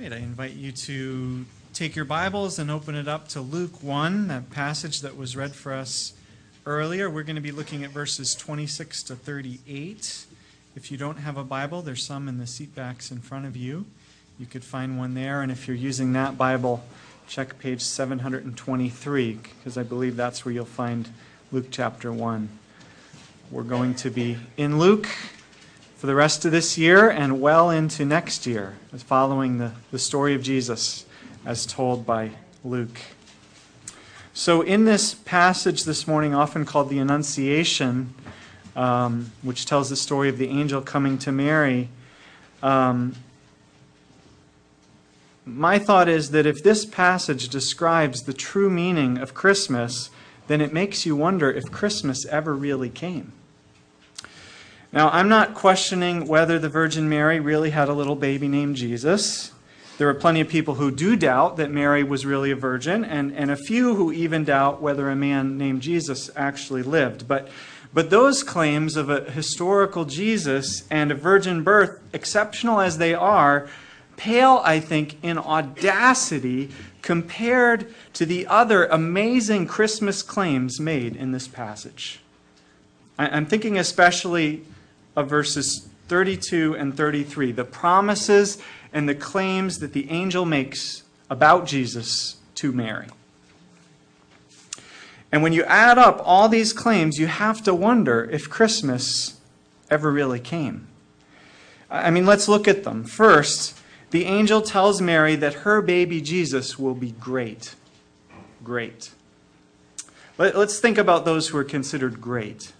right, I invite you to take your Bibles and open it up to Luke 1, that passage that was read for us earlier. We're going to be looking at verses 26 to 38. If you don't have a Bible, there's some in the seat backs in front of you. You could find one there, and if you're using that Bible, check page 723, because I believe that's where you'll find Luke chapter 1. We're going to be in Luke for the rest of this year and well into next year, following the, the story of Jesus as told by Luke. So, in this passage this morning, often called the Annunciation, um, which tells the story of the angel coming to Mary, um, my thought is that if this passage describes the true meaning of Christmas, then it makes you wonder if Christmas ever really came. Now, I'm not questioning whether the Virgin Mary really had a little baby named Jesus. There are plenty of people who do doubt that Mary was really a virgin, and, and a few who even doubt whether a man named Jesus actually lived. But, but those claims of a historical Jesus and a virgin birth, exceptional as they are, pale, I think, in audacity compared to the other amazing Christmas claims made in this passage. I'm thinking especially of verses 32 and 33, the promises and the claims that the angel makes about Jesus to Mary. And when you add up all these claims, you have to wonder if Christmas ever really came. I mean, let's look at them. First, the angel tells Mary that her baby Jesus will be great. Great. Let's think about those who are considered great.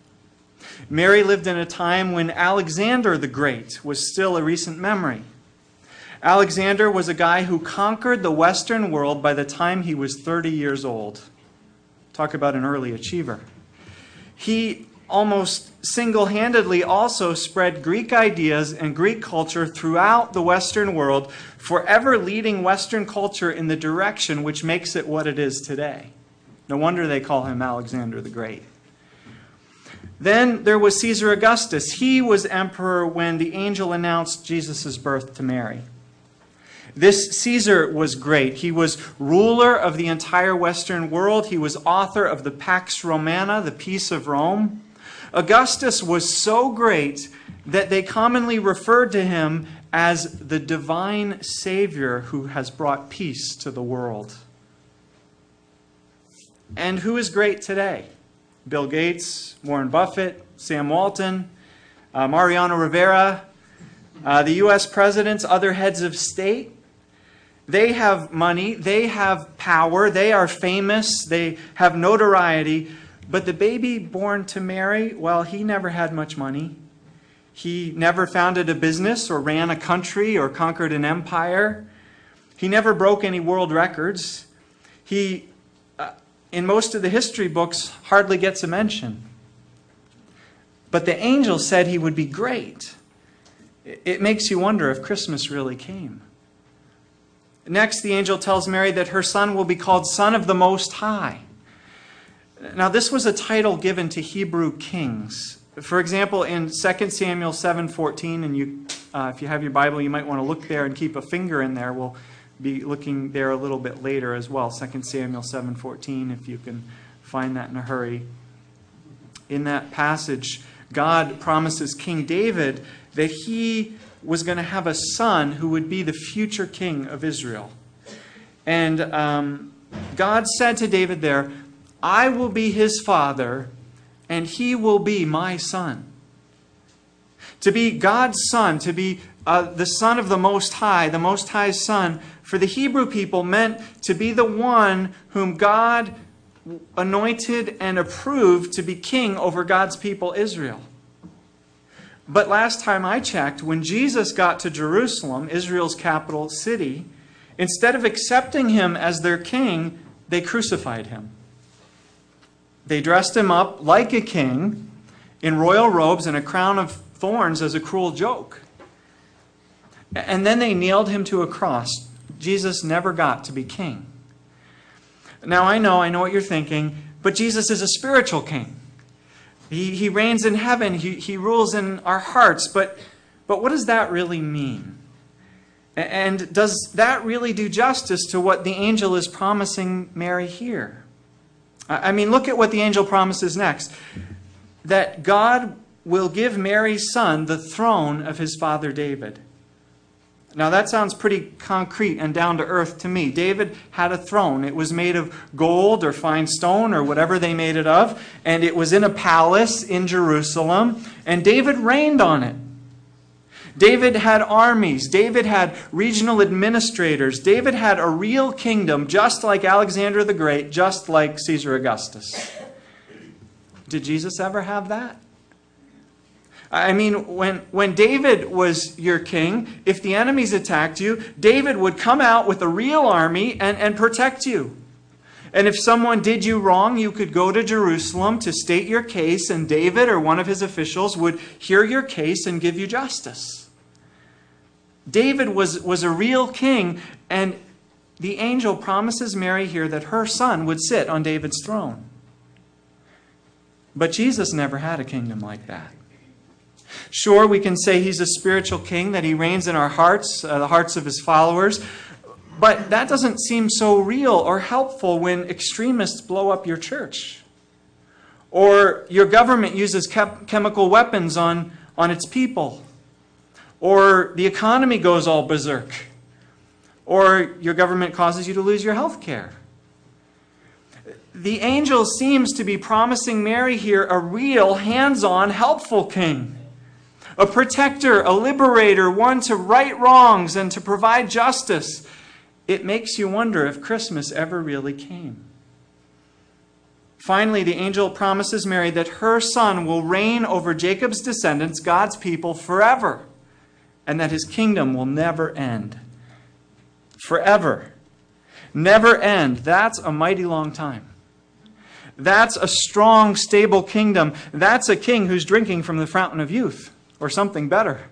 Mary lived in a time when Alexander the Great was still a recent memory. Alexander was a guy who conquered the Western world by the time he was 30 years old. Talk about an early achiever. He almost single handedly also spread Greek ideas and Greek culture throughout the Western world, forever leading Western culture in the direction which makes it what it is today. No wonder they call him Alexander the Great. Then there was Caesar Augustus. He was emperor when the angel announced Jesus' birth to Mary. This Caesar was great. He was ruler of the entire Western world. He was author of the Pax Romana, the Peace of Rome. Augustus was so great that they commonly referred to him as the divine Savior who has brought peace to the world. And who is great today? Bill Gates, Warren Buffett, Sam Walton, uh, Mariano Rivera, uh, the U.S. presidents, other heads of state. They have money, they have power, they are famous, they have notoriety. But the baby born to Mary, well, he never had much money. He never founded a business or ran a country or conquered an empire. He never broke any world records. He in most of the history books hardly gets a mention. But the angel said he would be great. It makes you wonder if Christmas really came. Next, the angel tells Mary that her son will be called Son of the Most High. Now, this was a title given to Hebrew kings. For example, in 2 Samuel 7:14, and you, uh, if you have your Bible, you might want to look there and keep a finger in there. We'll be looking there a little bit later as well 2 samuel 7.14 if you can find that in a hurry. In that passage god promises king david that he was going to have a son who would be the future king of israel. And um, god said to david there i will be his father and he will be my son. To be god's son to be uh, the son of the most high the most high's son for the Hebrew people meant to be the one whom God anointed and approved to be king over God's people, Israel. But last time I checked, when Jesus got to Jerusalem, Israel's capital city, instead of accepting him as their king, they crucified him. They dressed him up like a king in royal robes and a crown of thorns as a cruel joke. And then they nailed him to a cross, Jesus never got to be king. Now, I know, I know what you're thinking, but Jesus is a spiritual king. He, he reigns in heaven, he, he rules in our hearts, but, but what does that really mean? And does that really do justice to what the angel is promising Mary here? I mean, look at what the angel promises next that God will give Mary's son the throne of his father David. Now, that sounds pretty concrete and down to earth to me. David had a throne. It was made of gold or fine stone or whatever they made it of, and it was in a palace in Jerusalem, and David reigned on it. David had armies. David had regional administrators. David had a real kingdom, just like Alexander the Great, just like Caesar Augustus. Did Jesus ever have that? I mean, when, when David was your king, if the enemies attacked you, David would come out with a real army and, and protect you. And if someone did you wrong, you could go to Jerusalem to state your case, and David or one of his officials would hear your case and give you justice. David was, was a real king, and the angel promises Mary here that her son would sit on David's throne. But Jesus never had a kingdom like that. Sure, we can say he's a spiritual king, that he reigns in our hearts, uh, the hearts of his followers, but that doesn't seem so real or helpful when extremists blow up your church. Or your government uses chem- chemical weapons on, on its people. Or the economy goes all berserk. Or your government causes you to lose your health care. The angel seems to be promising Mary here a real, hands on, helpful king a protector, a liberator, one to right wrongs and to provide justice. It makes you wonder if Christmas ever really came. Finally, the angel promises Mary that her son will reign over Jacob's descendants, God's people, forever, and that his kingdom will never end. Forever. Never end. That's a mighty long time. That's a strong, stable kingdom. That's a king who's drinking from the fountain of youth or something better.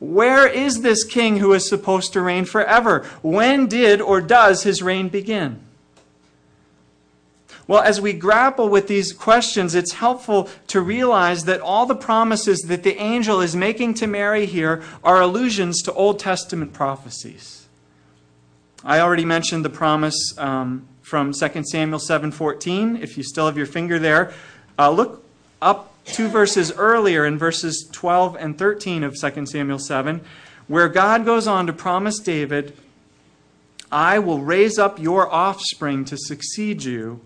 Where is this king who is supposed to reign forever? When did or does his reign begin? Well, as we grapple with these questions, it's helpful to realize that all the promises that the angel is making to Mary here are allusions to Old Testament prophecies. I already mentioned the promise um, from 2 Samuel 7:14. If you still have your finger there, uh, look up two verses earlier in verses 12 and 13 of 2 Samuel 7, where God goes on to promise David, I will raise up your offspring to succeed you,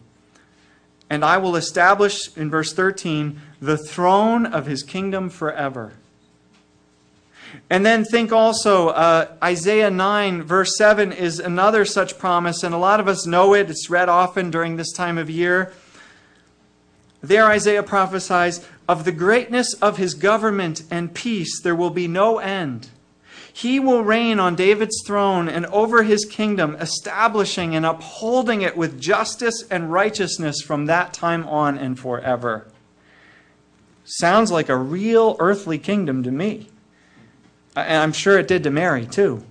and I will establish, in verse 13, the throne of his kingdom forever. And then think also, uh, Isaiah 9, verse 7 is another such promise, and a lot of us know it. It's read often during this time of year. There, Isaiah prophesies of the greatness of his government and peace, there will be no end. He will reign on David's throne and over his kingdom, establishing and upholding it with justice and righteousness from that time on and forever. Sounds like a real earthly kingdom to me. And I'm sure it did to Mary, too.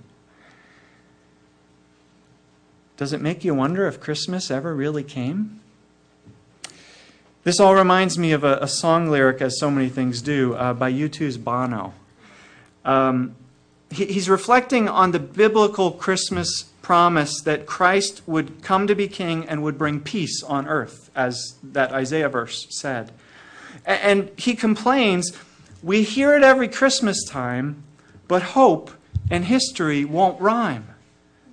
Does it make you wonder if Christmas ever really came? This all reminds me of a, a song lyric, as so many things do, uh, by U2's Bono. Um, he, he's reflecting on the biblical Christmas promise that Christ would come to be king and would bring peace on earth, as that Isaiah verse said. And, and he complains, We hear it every Christmas time, but hope and history won't rhyme.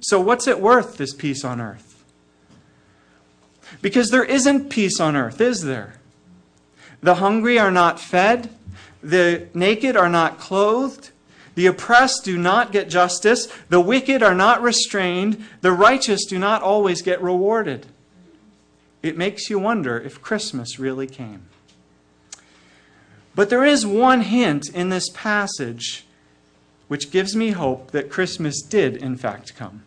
So, what's it worth, this peace on earth? Because there isn't peace on earth, is there? The hungry are not fed, the naked are not clothed, the oppressed do not get justice, the wicked are not restrained, the righteous do not always get rewarded. It makes you wonder if Christmas really came. But there is one hint in this passage which gives me hope that Christmas did, in fact, come.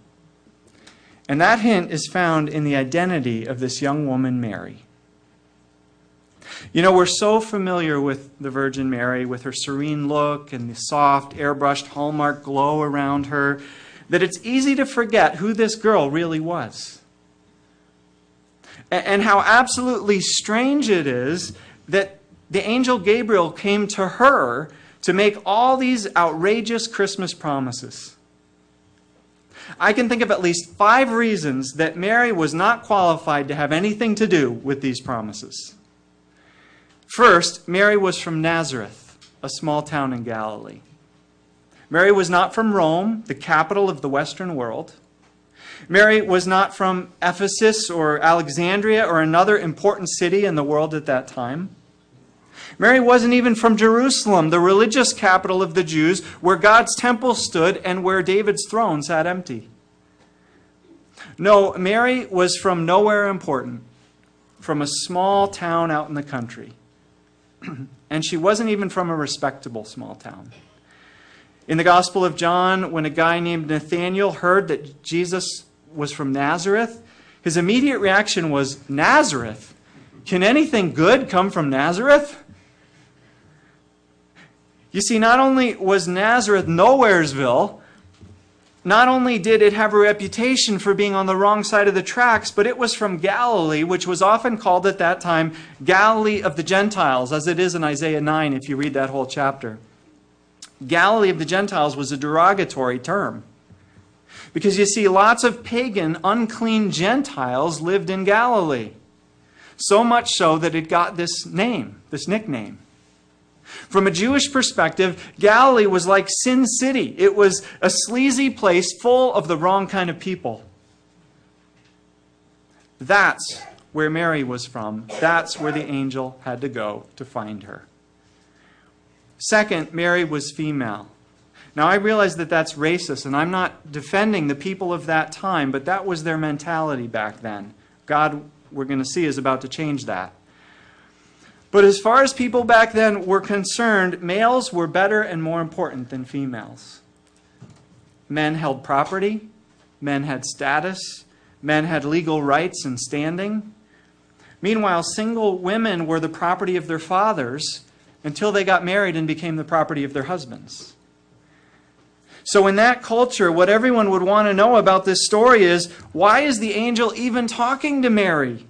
And that hint is found in the identity of this young woman, Mary. You know, we're so familiar with the Virgin Mary, with her serene look and the soft, airbrushed hallmark glow around her, that it's easy to forget who this girl really was. And how absolutely strange it is that the angel Gabriel came to her to make all these outrageous Christmas promises? I can think of at least five reasons that Mary was not qualified to have anything to do with these promises. First, Mary was from Nazareth, a small town in Galilee. Mary was not from Rome, the capital of the Western world. Mary was not from Ephesus or Alexandria or another important city in the world at that time. Mary wasn't even from Jerusalem, the religious capital of the Jews, where God's temple stood and where David's throne sat empty. No, Mary was from nowhere important, from a small town out in the country. and she wasn't even from a respectable small town. In the Gospel of John, when a guy named Nathanael heard that Jesus was from Nazareth, his immediate reaction was Nazareth? Can anything good come from Nazareth? You see, not only was Nazareth nowheresville, not only did it have a reputation for being on the wrong side of the tracks, but it was from Galilee, which was often called at that time Galilee of the Gentiles, as it is in Isaiah 9 if you read that whole chapter. Galilee of the Gentiles was a derogatory term. Because you see, lots of pagan, unclean Gentiles lived in Galilee. So much so that it got this name, this nickname. From a Jewish perspective, Galilee was like Sin City. It was a sleazy place full of the wrong kind of people. That's where Mary was from. That's where the angel had to go to find her. Second, Mary was female. Now, I realize that that's racist, and I'm not defending the people of that time, but that was their mentality back then. God, we're going to see, is about to change that. But as far as people back then were concerned, males were better and more important than females. Men held property, men had status, men had legal rights and standing. Meanwhile, single women were the property of their fathers until they got married and became the property of their husbands. So, in that culture, what everyone would want to know about this story is why is the angel even talking to Mary?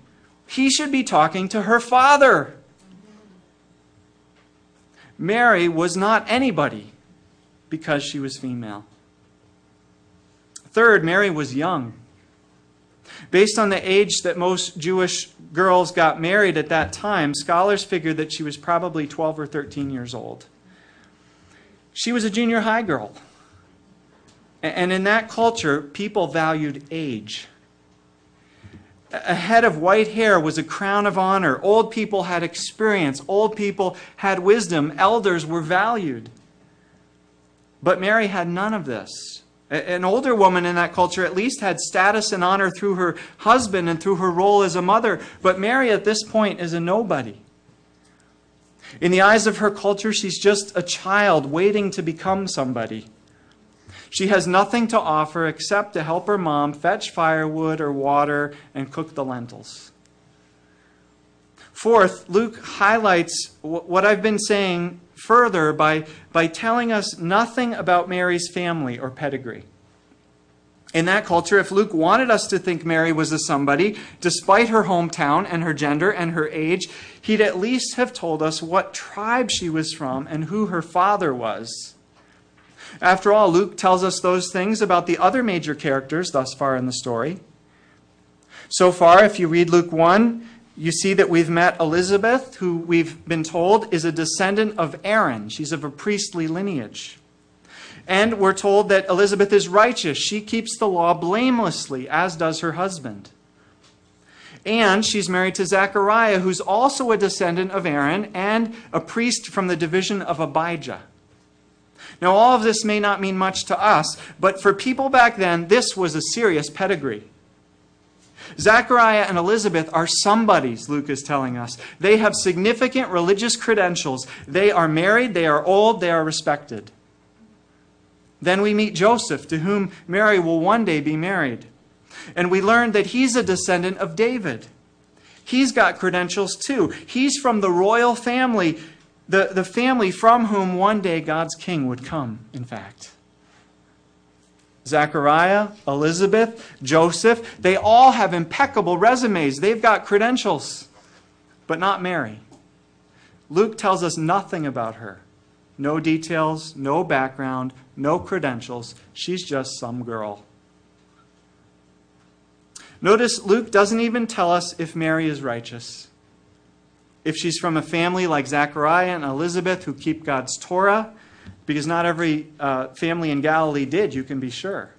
He should be talking to her father. Mary was not anybody because she was female. Third, Mary was young. Based on the age that most Jewish girls got married at that time, scholars figured that she was probably 12 or 13 years old. She was a junior high girl. And in that culture, people valued age. A head of white hair was a crown of honor. Old people had experience. Old people had wisdom. Elders were valued. But Mary had none of this. An older woman in that culture at least had status and honor through her husband and through her role as a mother. But Mary at this point is a nobody. In the eyes of her culture, she's just a child waiting to become somebody. She has nothing to offer except to help her mom fetch firewood or water and cook the lentils. Fourth, Luke highlights what I've been saying further by, by telling us nothing about Mary's family or pedigree. In that culture, if Luke wanted us to think Mary was a somebody, despite her hometown and her gender and her age, he'd at least have told us what tribe she was from and who her father was. After all, Luke tells us those things about the other major characters thus far in the story. So far, if you read Luke 1, you see that we've met Elizabeth, who we've been told is a descendant of Aaron. She's of a priestly lineage. And we're told that Elizabeth is righteous. She keeps the law blamelessly, as does her husband. And she's married to Zechariah, who's also a descendant of Aaron and a priest from the division of Abijah. Now, all of this may not mean much to us, but for people back then, this was a serious pedigree. Zechariah and Elizabeth are somebodies, Luke is telling us. They have significant religious credentials. They are married, they are old, they are respected. Then we meet Joseph, to whom Mary will one day be married. And we learn that he's a descendant of David. He's got credentials too. He's from the royal family the, the family from whom one day God's king would come, in fact. Zechariah, Elizabeth, Joseph, they all have impeccable resumes. They've got credentials, but not Mary. Luke tells us nothing about her. No details, no background, no credentials. She's just some girl. Notice Luke doesn't even tell us if Mary is righteous. If she's from a family like Zechariah and Elizabeth who keep God's Torah, because not every uh, family in Galilee did, you can be sure.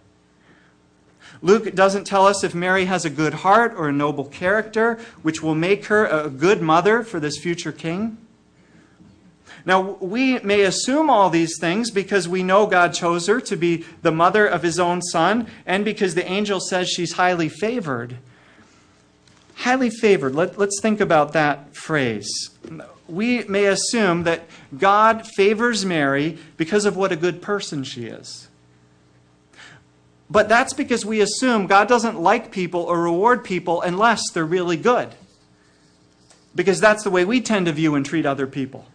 Luke doesn't tell us if Mary has a good heart or a noble character, which will make her a good mother for this future king. Now, we may assume all these things because we know God chose her to be the mother of his own son, and because the angel says she's highly favored. Highly favored. Let, us think about that phrase. We may assume that God favors Mary because of what a good person she is. But that's because we assume God doesn't like people or reward people unless they're really good. Because that's the way we tend to view and treat other people.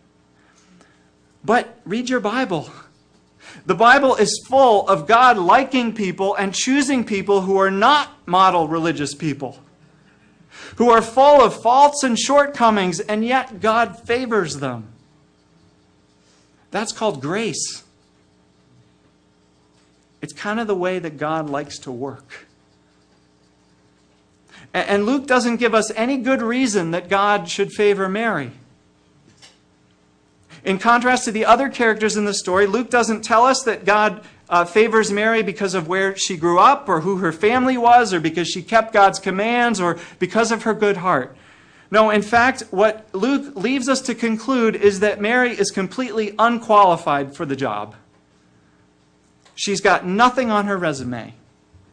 But read your Bible. The Bible is full of God liking people and choosing people who are not model religious people, who are full of faults and shortcomings, and yet God favors them. That's called grace. It's kind of the way that God likes to work. And Luke doesn't give us any good reason that God should favor Mary. In contrast to the other characters in the story, Luke doesn't tell us that God uh, favors Mary because of where she grew up or who her family was or because she kept God's commands or because of her good heart. No, in fact, what Luke leaves us to conclude is that Mary is completely unqualified for the job. She's got nothing on her resume,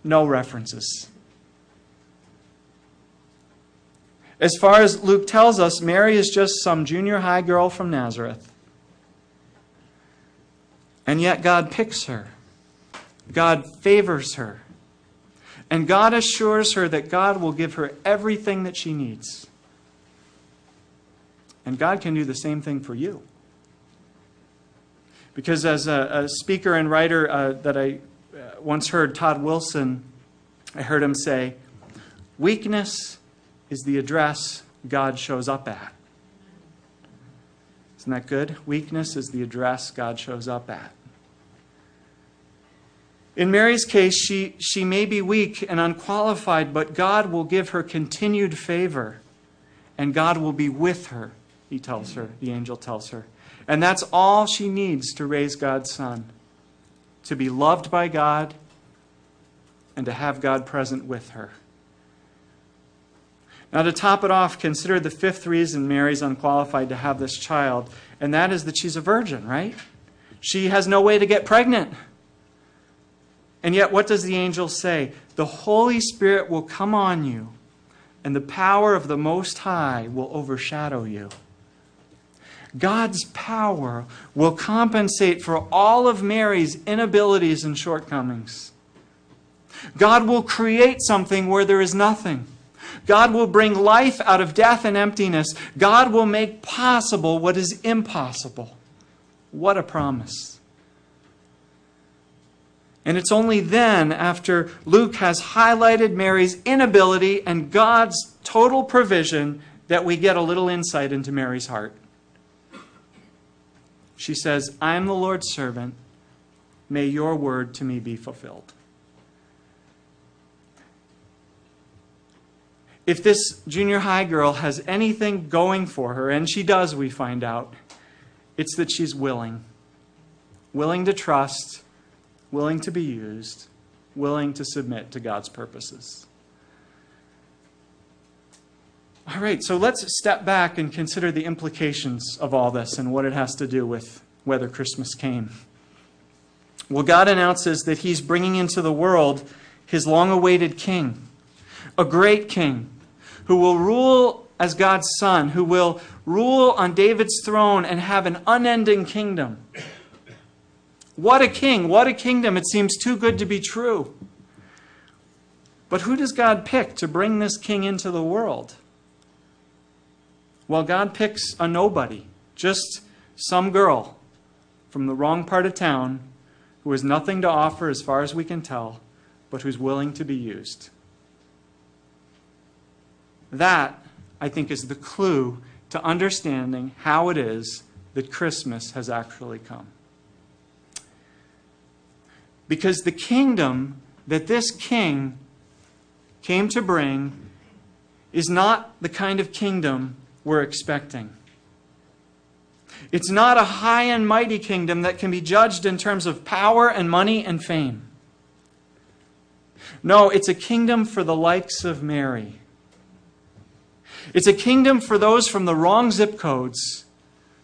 no references. As far as Luke tells us, Mary is just some junior high girl from Nazareth. And yet God picks her, God favors her, and God assures her that God will give her everything that she needs. And God can do the same thing for you. Because as a, a speaker and writer uh, that I uh, once heard, Todd Wilson, I heard him say, Weakness is the address God shows up at. Isn't that good? Weakness is the address God shows up at. In Mary's case, she, she may be weak and unqualified, but God will give her continued favor, and God will be with her, he tells her, the angel tells her. And that's all she needs to raise God's son to be loved by God and to have God present with her. Now, to top it off, consider the fifth reason Mary's unqualified to have this child, and that is that she's a virgin, right? She has no way to get pregnant. And yet, what does the angel say? The Holy Spirit will come on you, and the power of the Most High will overshadow you. God's power will compensate for all of Mary's inabilities and shortcomings. God will create something where there is nothing. God will bring life out of death and emptiness. God will make possible what is impossible. What a promise. And it's only then, after Luke has highlighted Mary's inability and God's total provision, that we get a little insight into Mary's heart. She says, I am the Lord's servant. May your word to me be fulfilled. If this junior high girl has anything going for her, and she does, we find out, it's that she's willing. Willing to trust willing to be used, willing to submit to God's purposes. All right, so let's step back and consider the implications of all this and what it has to do with whether Christmas came. Well, God announces that He's bringing into the world His long awaited King, a great King who will rule as God's Son, who will rule on David's throne and have an unending kingdom. What a king, what a kingdom. It seems too good to be true. But who does God pick to bring this king into the world? Well, God picks a nobody, just some girl from the wrong part of town who has nothing to offer as far as we can tell, but who's willing to be used. That, I think, is the clue to understanding how it is that Christmas has actually come. Because the kingdom that this king came to bring is not the kind of kingdom we're expecting. It's not a high and mighty kingdom that can be judged in terms of power and money and fame. No, it's a kingdom for the likes of Mary. It's a kingdom for those from the wrong zip codes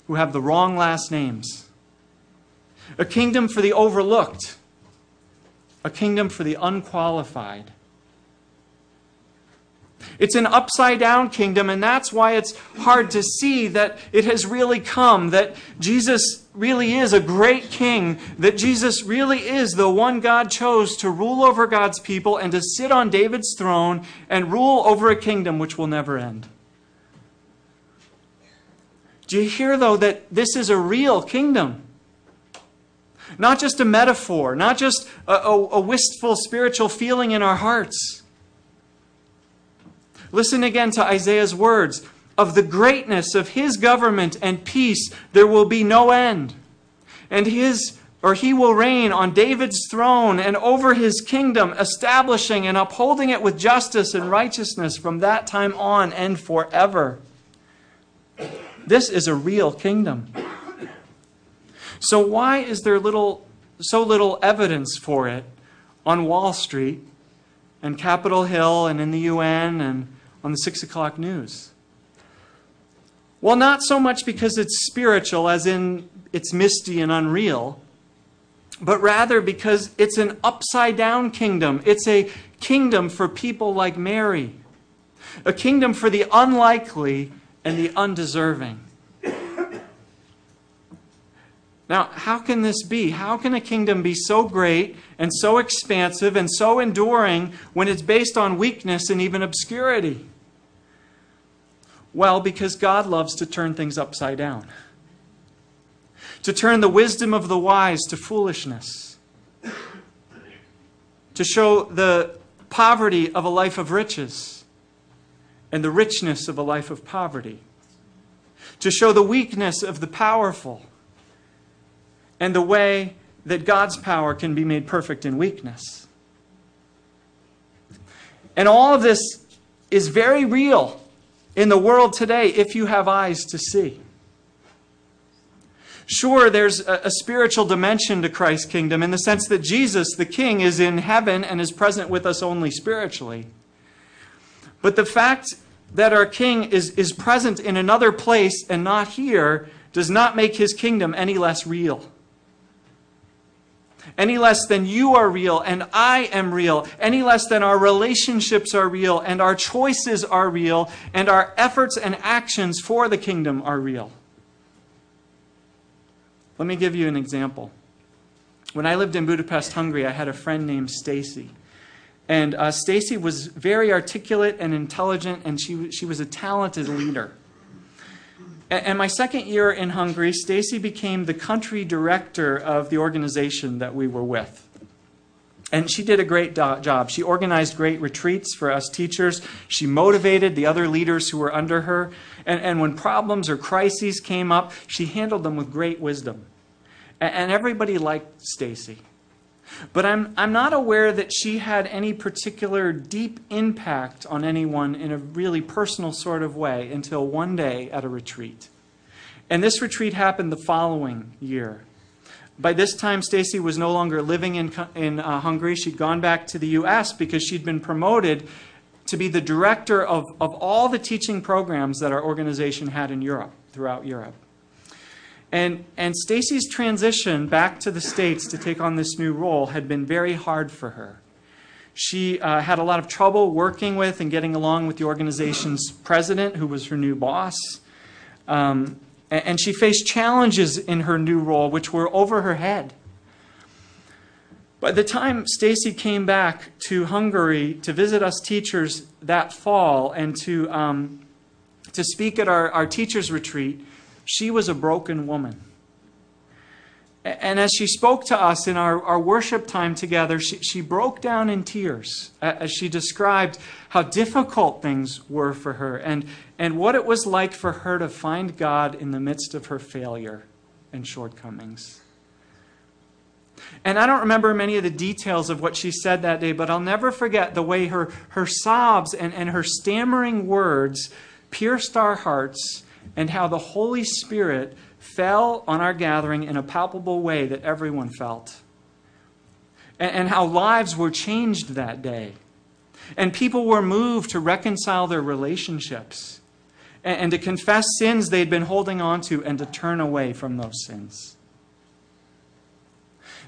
who have the wrong last names. A kingdom for the overlooked. A kingdom for the unqualified. It's an upside down kingdom, and that's why it's hard to see that it has really come, that Jesus really is a great king, that Jesus really is the one God chose to rule over God's people and to sit on David's throne and rule over a kingdom which will never end. Do you hear, though, that this is a real kingdom? Not just a metaphor, not just a, a, a wistful spiritual feeling in our hearts. Listen again to Isaiah's words of the greatness of his government and peace there will be no end. And his or he will reign on David's throne and over his kingdom, establishing and upholding it with justice and righteousness from that time on and forever. This is a real kingdom. So why is there little so little evidence for it on Wall Street and Capitol Hill and in the UN and on the six o'clock news? Well, not so much because it's spiritual, as in it's misty and unreal, but rather because it's an upside down kingdom. It's a kingdom for people like Mary, a kingdom for the unlikely and the undeserving. Now, how can this be? How can a kingdom be so great and so expansive and so enduring when it's based on weakness and even obscurity? Well, because God loves to turn things upside down, to turn the wisdom of the wise to foolishness, to show the poverty of a life of riches and the richness of a life of poverty, to show the weakness of the powerful and the way that God's power can be made perfect in weakness. And all of this is very real in the world today if you have eyes to see. Sure, there's a, a, spiritual dimension to Christ's kingdom in the sense that Jesus, the King, is in heaven and is present with us only spiritually. But the fact that our King is, is present in another place and not here does not make his kingdom any less real any less than you are real and I am real, any less than our relationships are real and our choices are real and our efforts and actions for the kingdom are real. Let me give you an example. When I lived in Budapest, Hungary, I had a friend named Stacy. And uh, Stacy was very articulate and intelligent, and she, she was a talented leader. And my second year in Hungary, Stacy became the country director of the organization that we were with. And she did a great job. She organized great retreats for us teachers. She motivated the other leaders who were under her. And, and when problems or crises came up, she handled them with great wisdom. And, and everybody liked Stacy. But I'm, I'm not aware that she had any particular deep impact on anyone in a really personal sort of way until one day at a retreat. And this retreat happened the following year. By this time, Stacy was no longer living in, in uh, Hungary. She'd gone back to the U.S. because she'd been promoted to be the director of, of all the teaching programs that our organization had in Europe, throughout Europe. And, and Stacy's transition back to the States to take on this new role had been very hard for her. She uh, had a lot of trouble working with and getting along with the organization's president, who was her new boss. Um, and, and she faced challenges in her new role, which were over her head. By the time Stacy came back to Hungary to visit us teachers that fall and to, um, to speak at our, our teachers' retreat, she was a broken woman. And as she spoke to us in our, our worship time together, she, she broke down in tears as she described how difficult things were for her and, and what it was like for her to find God in the midst of her failure and shortcomings. And I don't remember many of the details of what she said that day, but I'll never forget the way her, her sobs and, and her stammering words pierced our hearts and how the Holy Spirit fell on our gathering in a palpable way that everyone felt. And, and how lives were changed that day. And people were moved to reconcile their relationships and, and to confess sins they'd been holding on to and to turn away from those sins.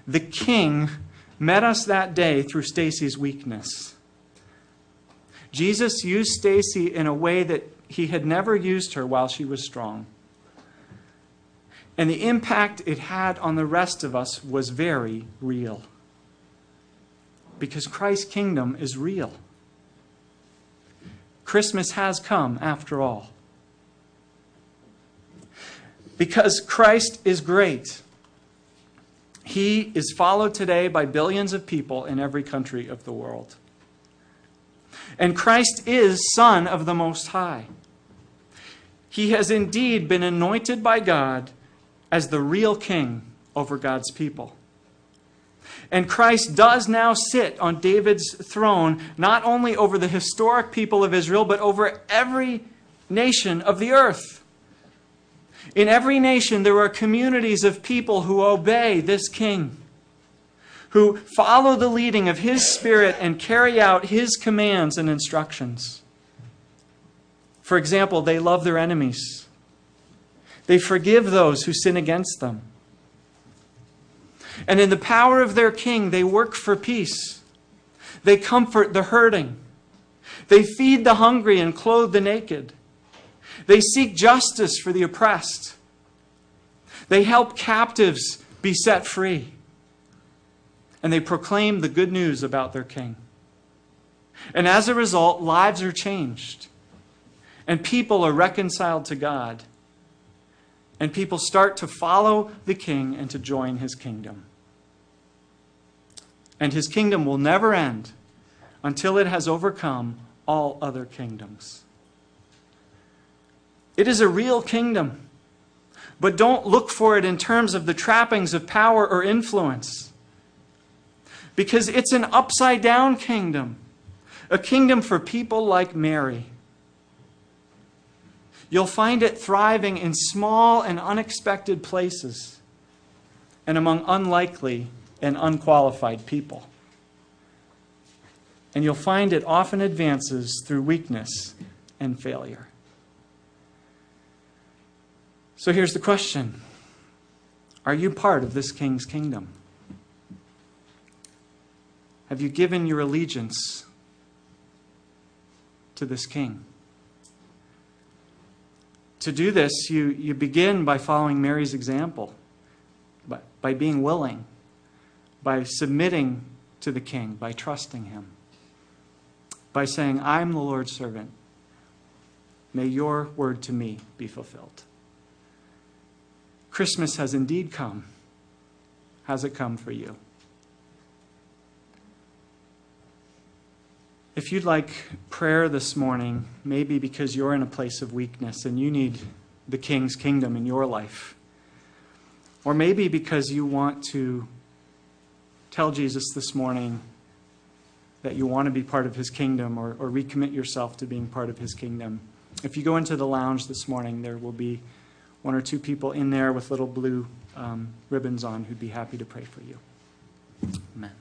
The king met us that day through Stacy's weakness. Jesus used Stacy in a way that he had never used her while she was strong. And the impact it had on the rest of us was very real. Because Christ's kingdom is real. Christmas has come after all. Because Christ is great. He is followed today by billions of people in every country of the world. And Christ is Son of the Most High. He has indeed been anointed by God as the real king over God's people. And Christ does now sit on David's throne, not only over the historic people of Israel, but over every nation of the earth. In every nation, there are communities of people who obey this king, who follow the leading of his spirit and carry out his commands and instructions. For example, they love their enemies. They forgive those who sin against them. And in the power of their king, they work for peace. They comfort the hurting. They feed the hungry and clothe the naked. They seek justice for the oppressed. They help captives be set free. And they proclaim the good news about their king. And as a result, lives are changed. And people are reconciled to God and people start to follow the king and to join his kingdom. And his kingdom will never end until it has overcome all other kingdoms. It is a real kingdom, but don't look for it in terms of the trappings of power or influence. Because it's an upside down kingdom, a kingdom for people like Mary You'll find it thriving in small and unexpected places and among unlikely and unqualified people. And you'll find it often advances through weakness and failure. So here's the question Are you part of this king's kingdom? Have you given your allegiance to this king? to do this, you, you begin by following Mary's example, by, by being willing, by submitting to the king, by trusting him, by saying, I'm the Lord's servant. May your word to me be fulfilled. Christmas has indeed come. Has it come for you? If you'd like prayer this morning, maybe because you're in a place of weakness and you need the King's kingdom in your life, or maybe because you want to tell Jesus this morning that you want to be part of his kingdom or, or recommit yourself to being part of his kingdom. If you go into the lounge this morning, there will be one or two people in there with little blue um, ribbons on who'd be happy to pray for you. Amen.